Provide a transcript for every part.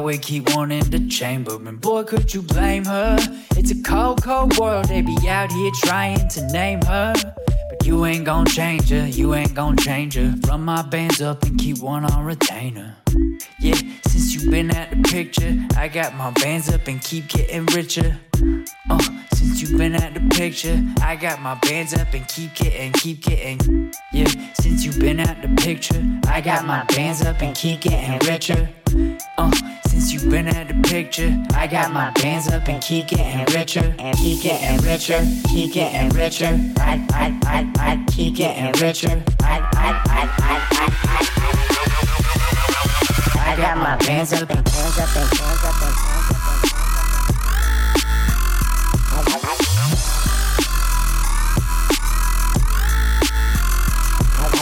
always keep wanting the chamber. And boy, could you blame her? It's a cold, cold world. They be out here trying to name her. But you ain't gon' change her, you ain't gon' change her. Run my bands up and keep one on retainer. Yeah, since you been at the picture, I got my bands up and keep getting richer. Uh, since you been at the picture, I got my bands up and keep getting, keep getting. Yeah, since you been at the picture, I got my bands up and keep getting richer. Uh, since you been at the picture, I got my bands up and keep getting richer, and keep getting richer, keep getting richer. I, I, I, I keep getting richer. I, I, I, I, I, I, I got my bands up and bands up and bands up and.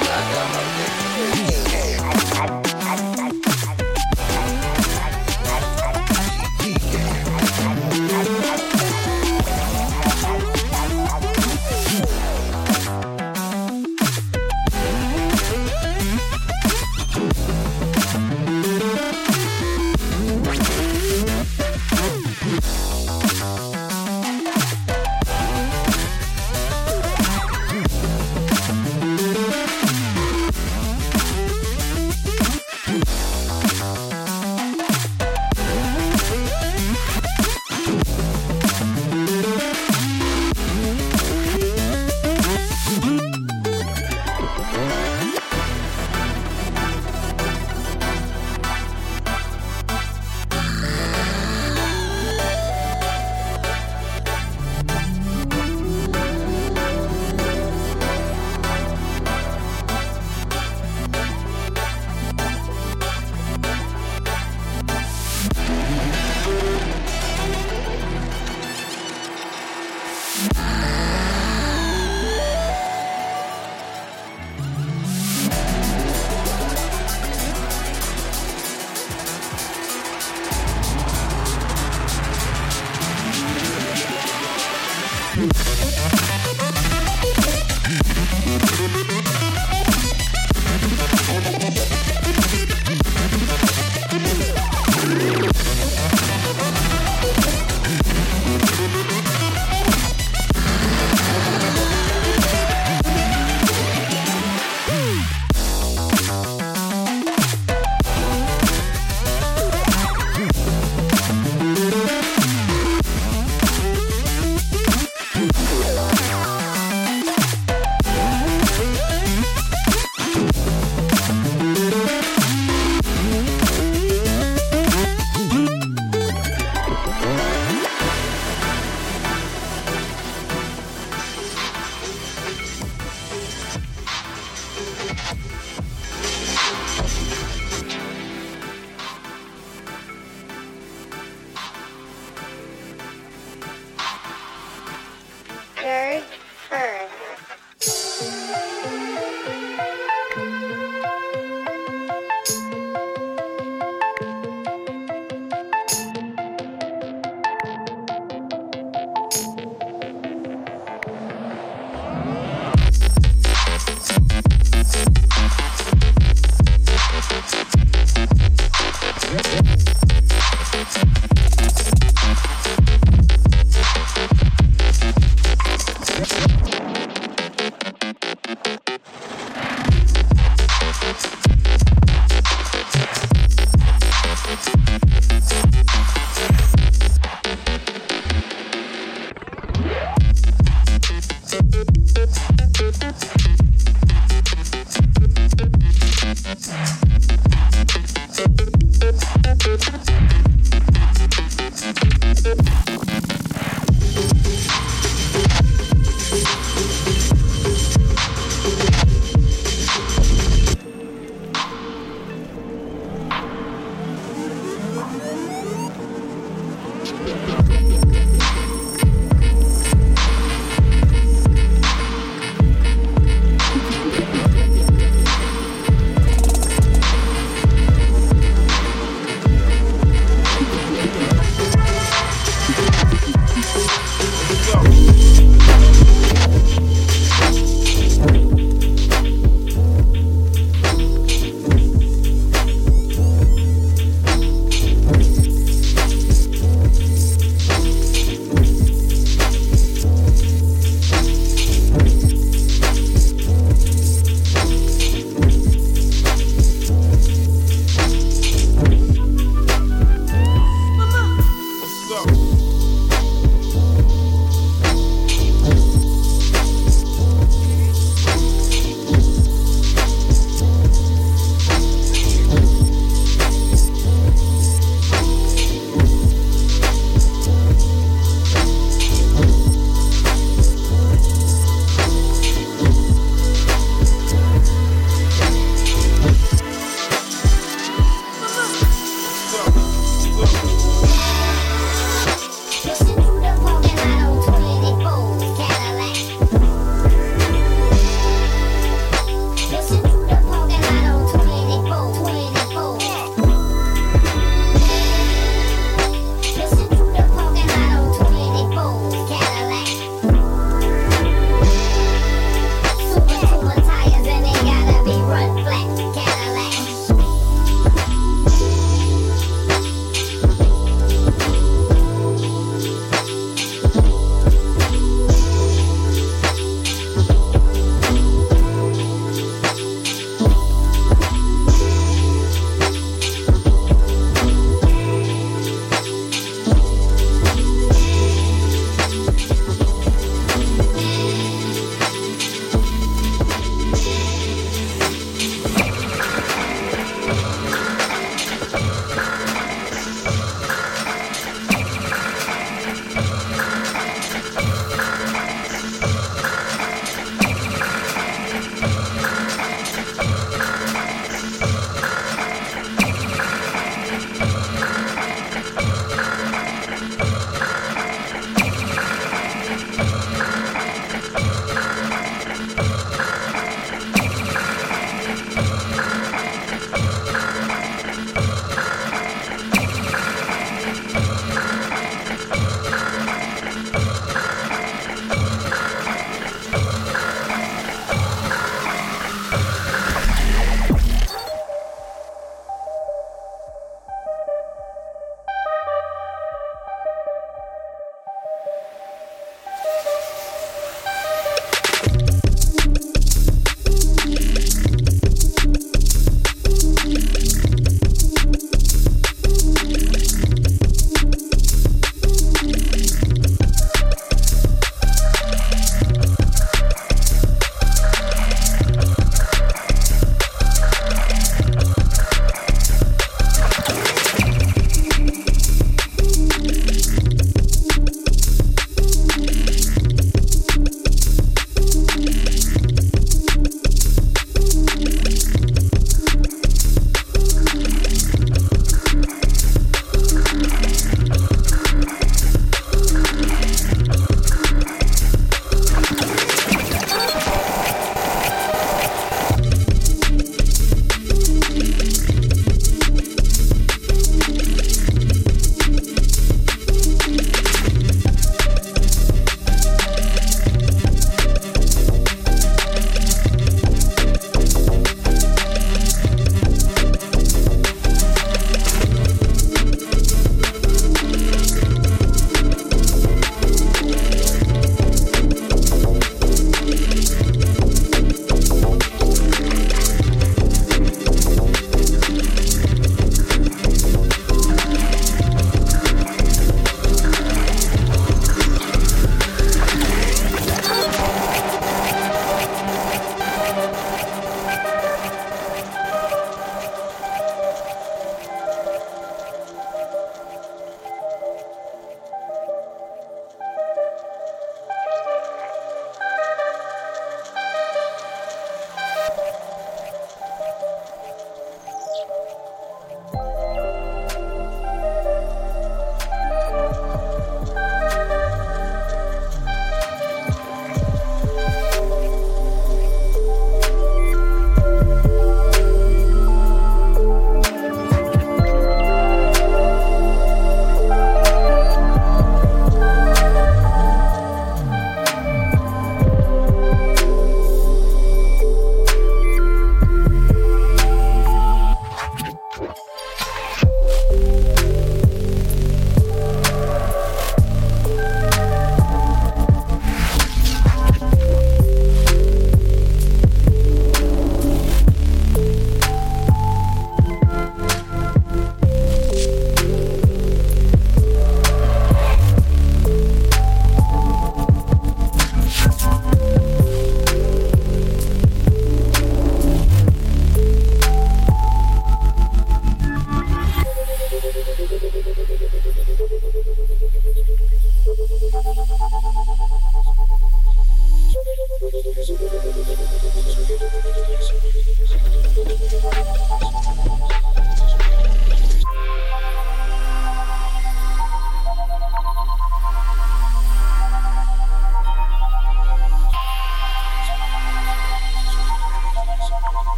I got my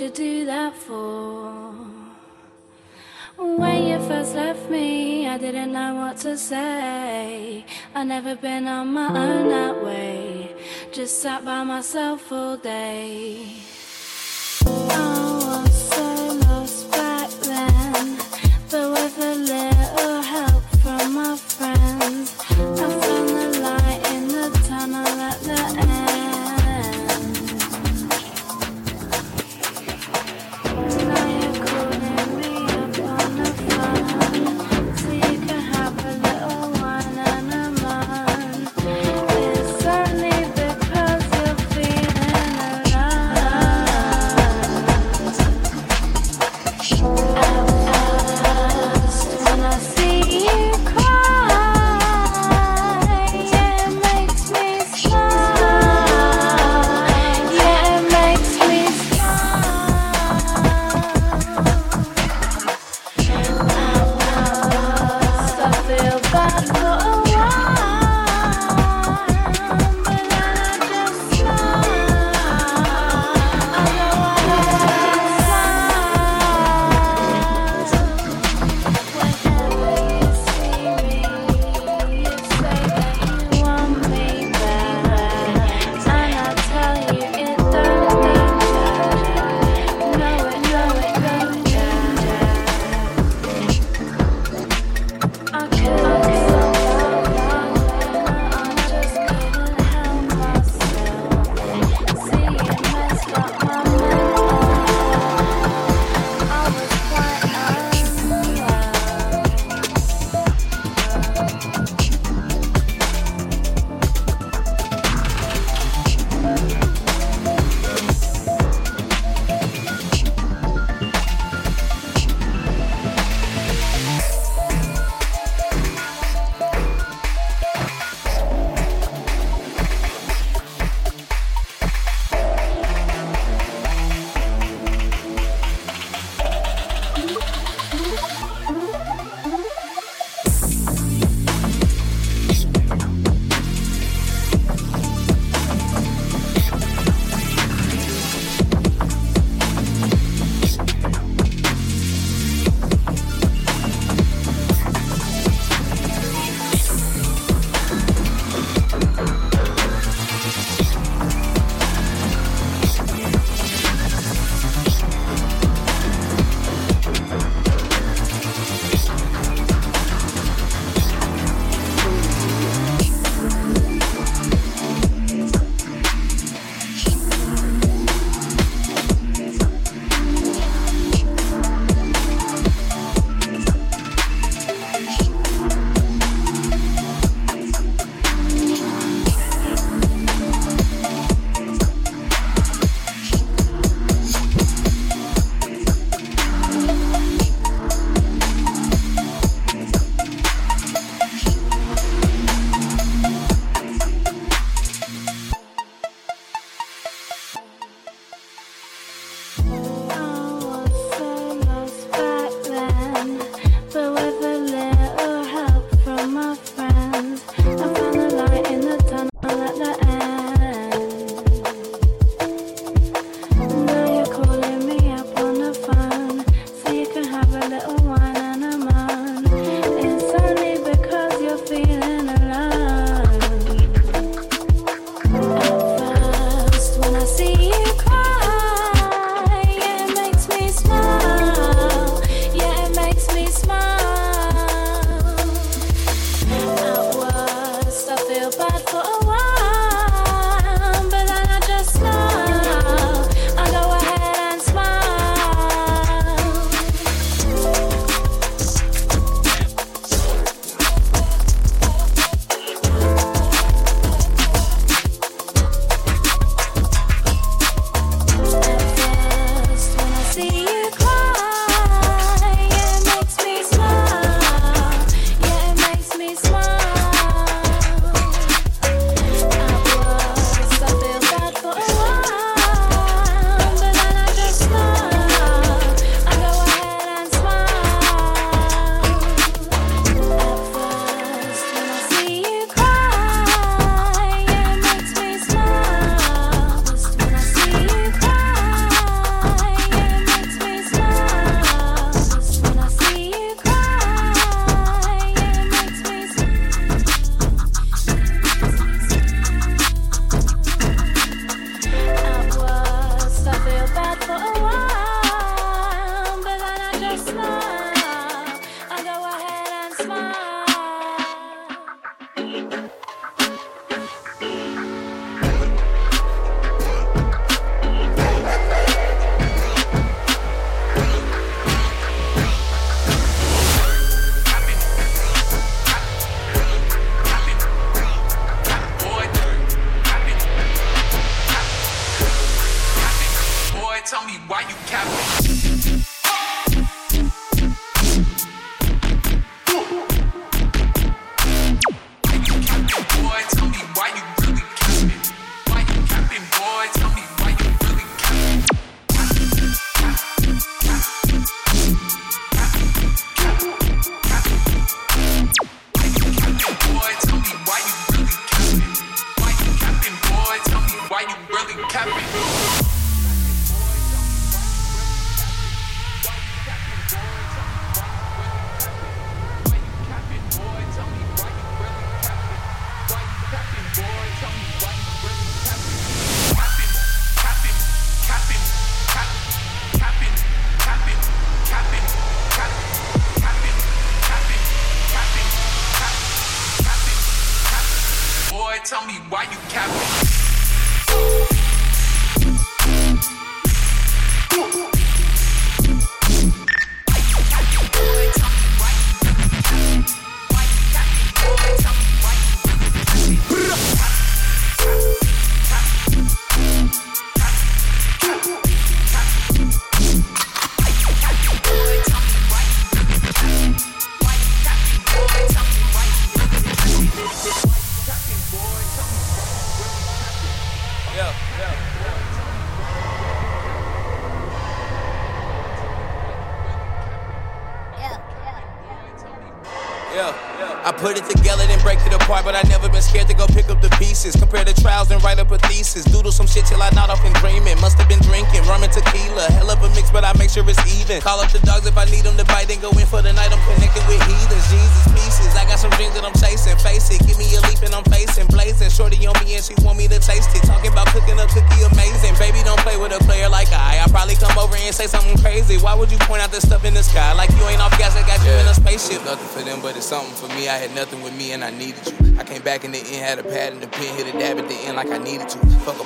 You do that for? When you first left me, I didn't know what to say. I never been on my own that way. Just sat by myself all day. happy.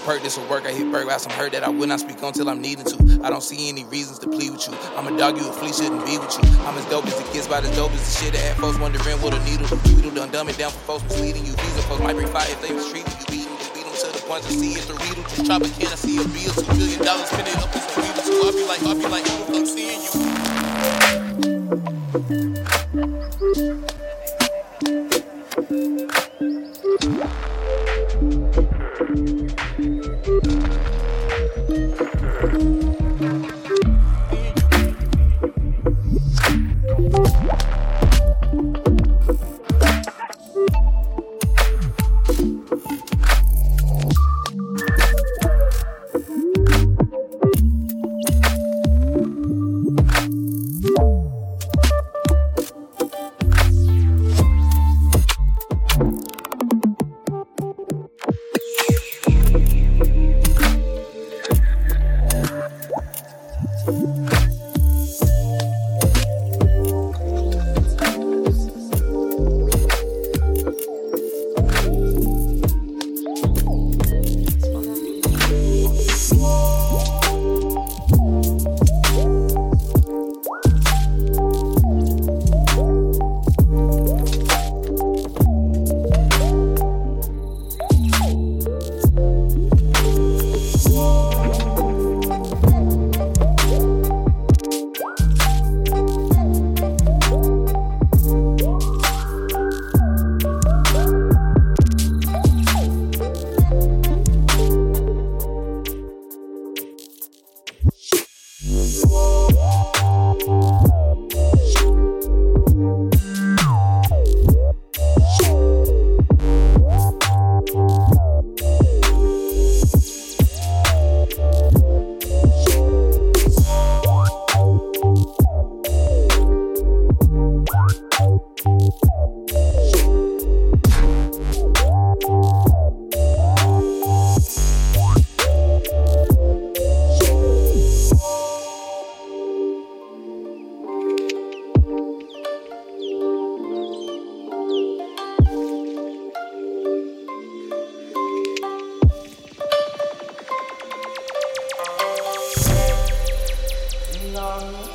perk, this will work. I hit burger out some hurt that I will not speak on till I'm needed to. I don't see any reasons to plead with you. I'm a dog, you a flea, shouldn't be with you. I'm as dope as it gets, about as dope as the shit that had folks wondering what a needle. Tweedle done dumb it down for folks misleading you. These are folks might bring fire if they mistreat you. Beat them, beat them to the point to see if the reader just drop a can. I see a real two billion dollars, spend it up in some reader too. I'll be like, I'll be like, who the fuck seeing you? thank you love.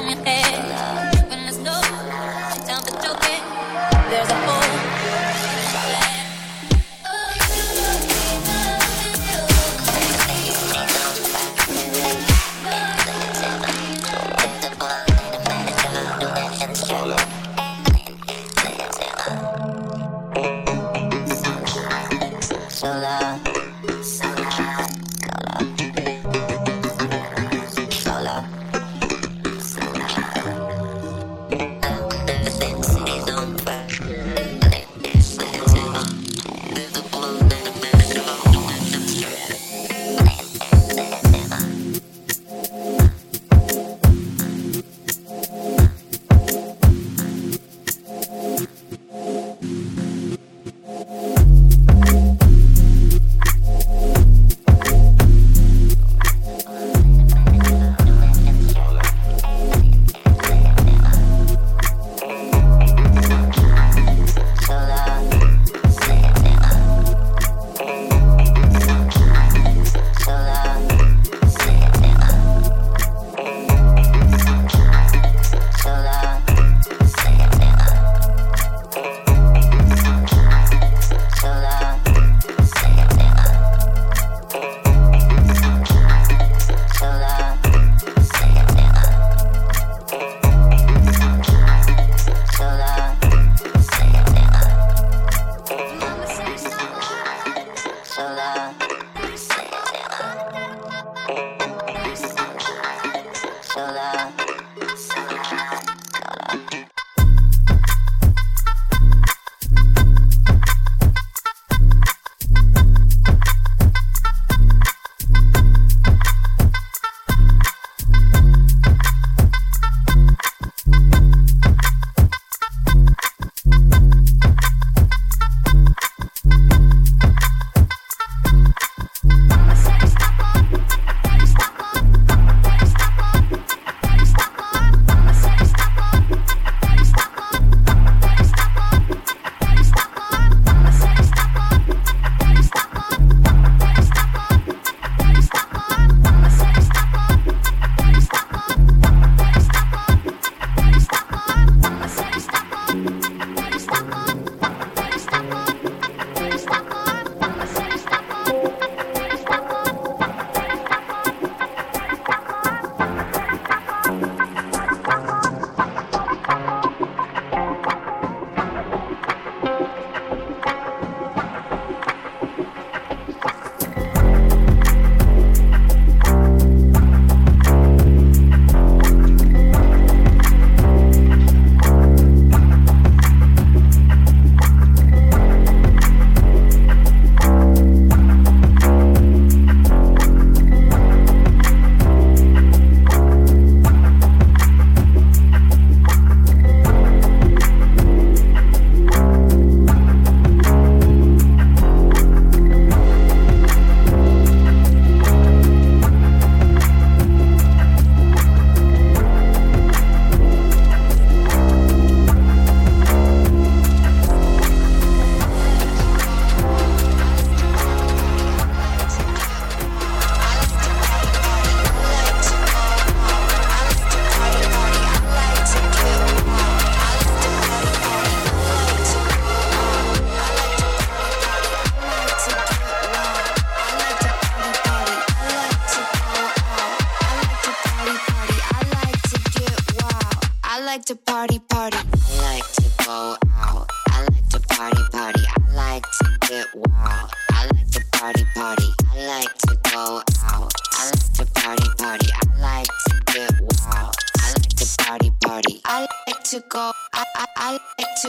on your head. When there's no, down the joking. There's a hole.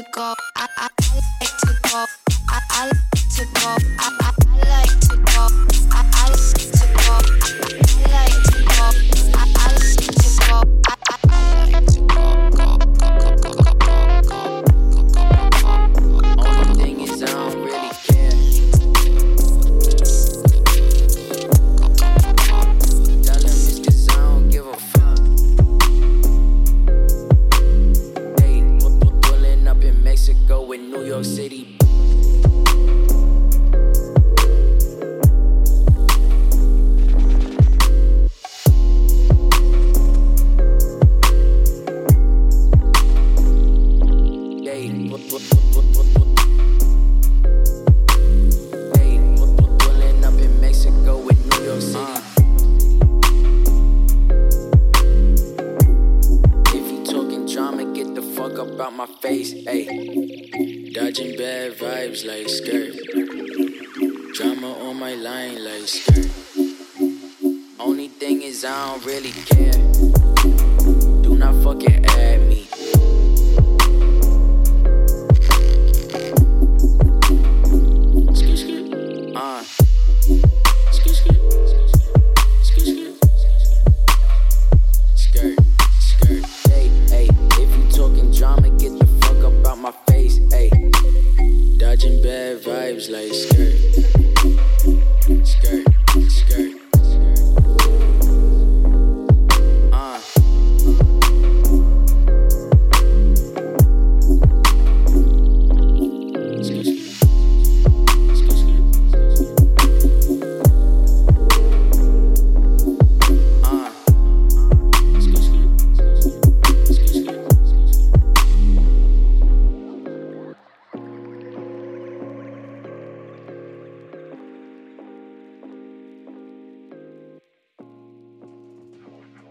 to go. I, I, I like to go. I, I like to go. I, I, I like to go. I, I like to go. I, I like to go.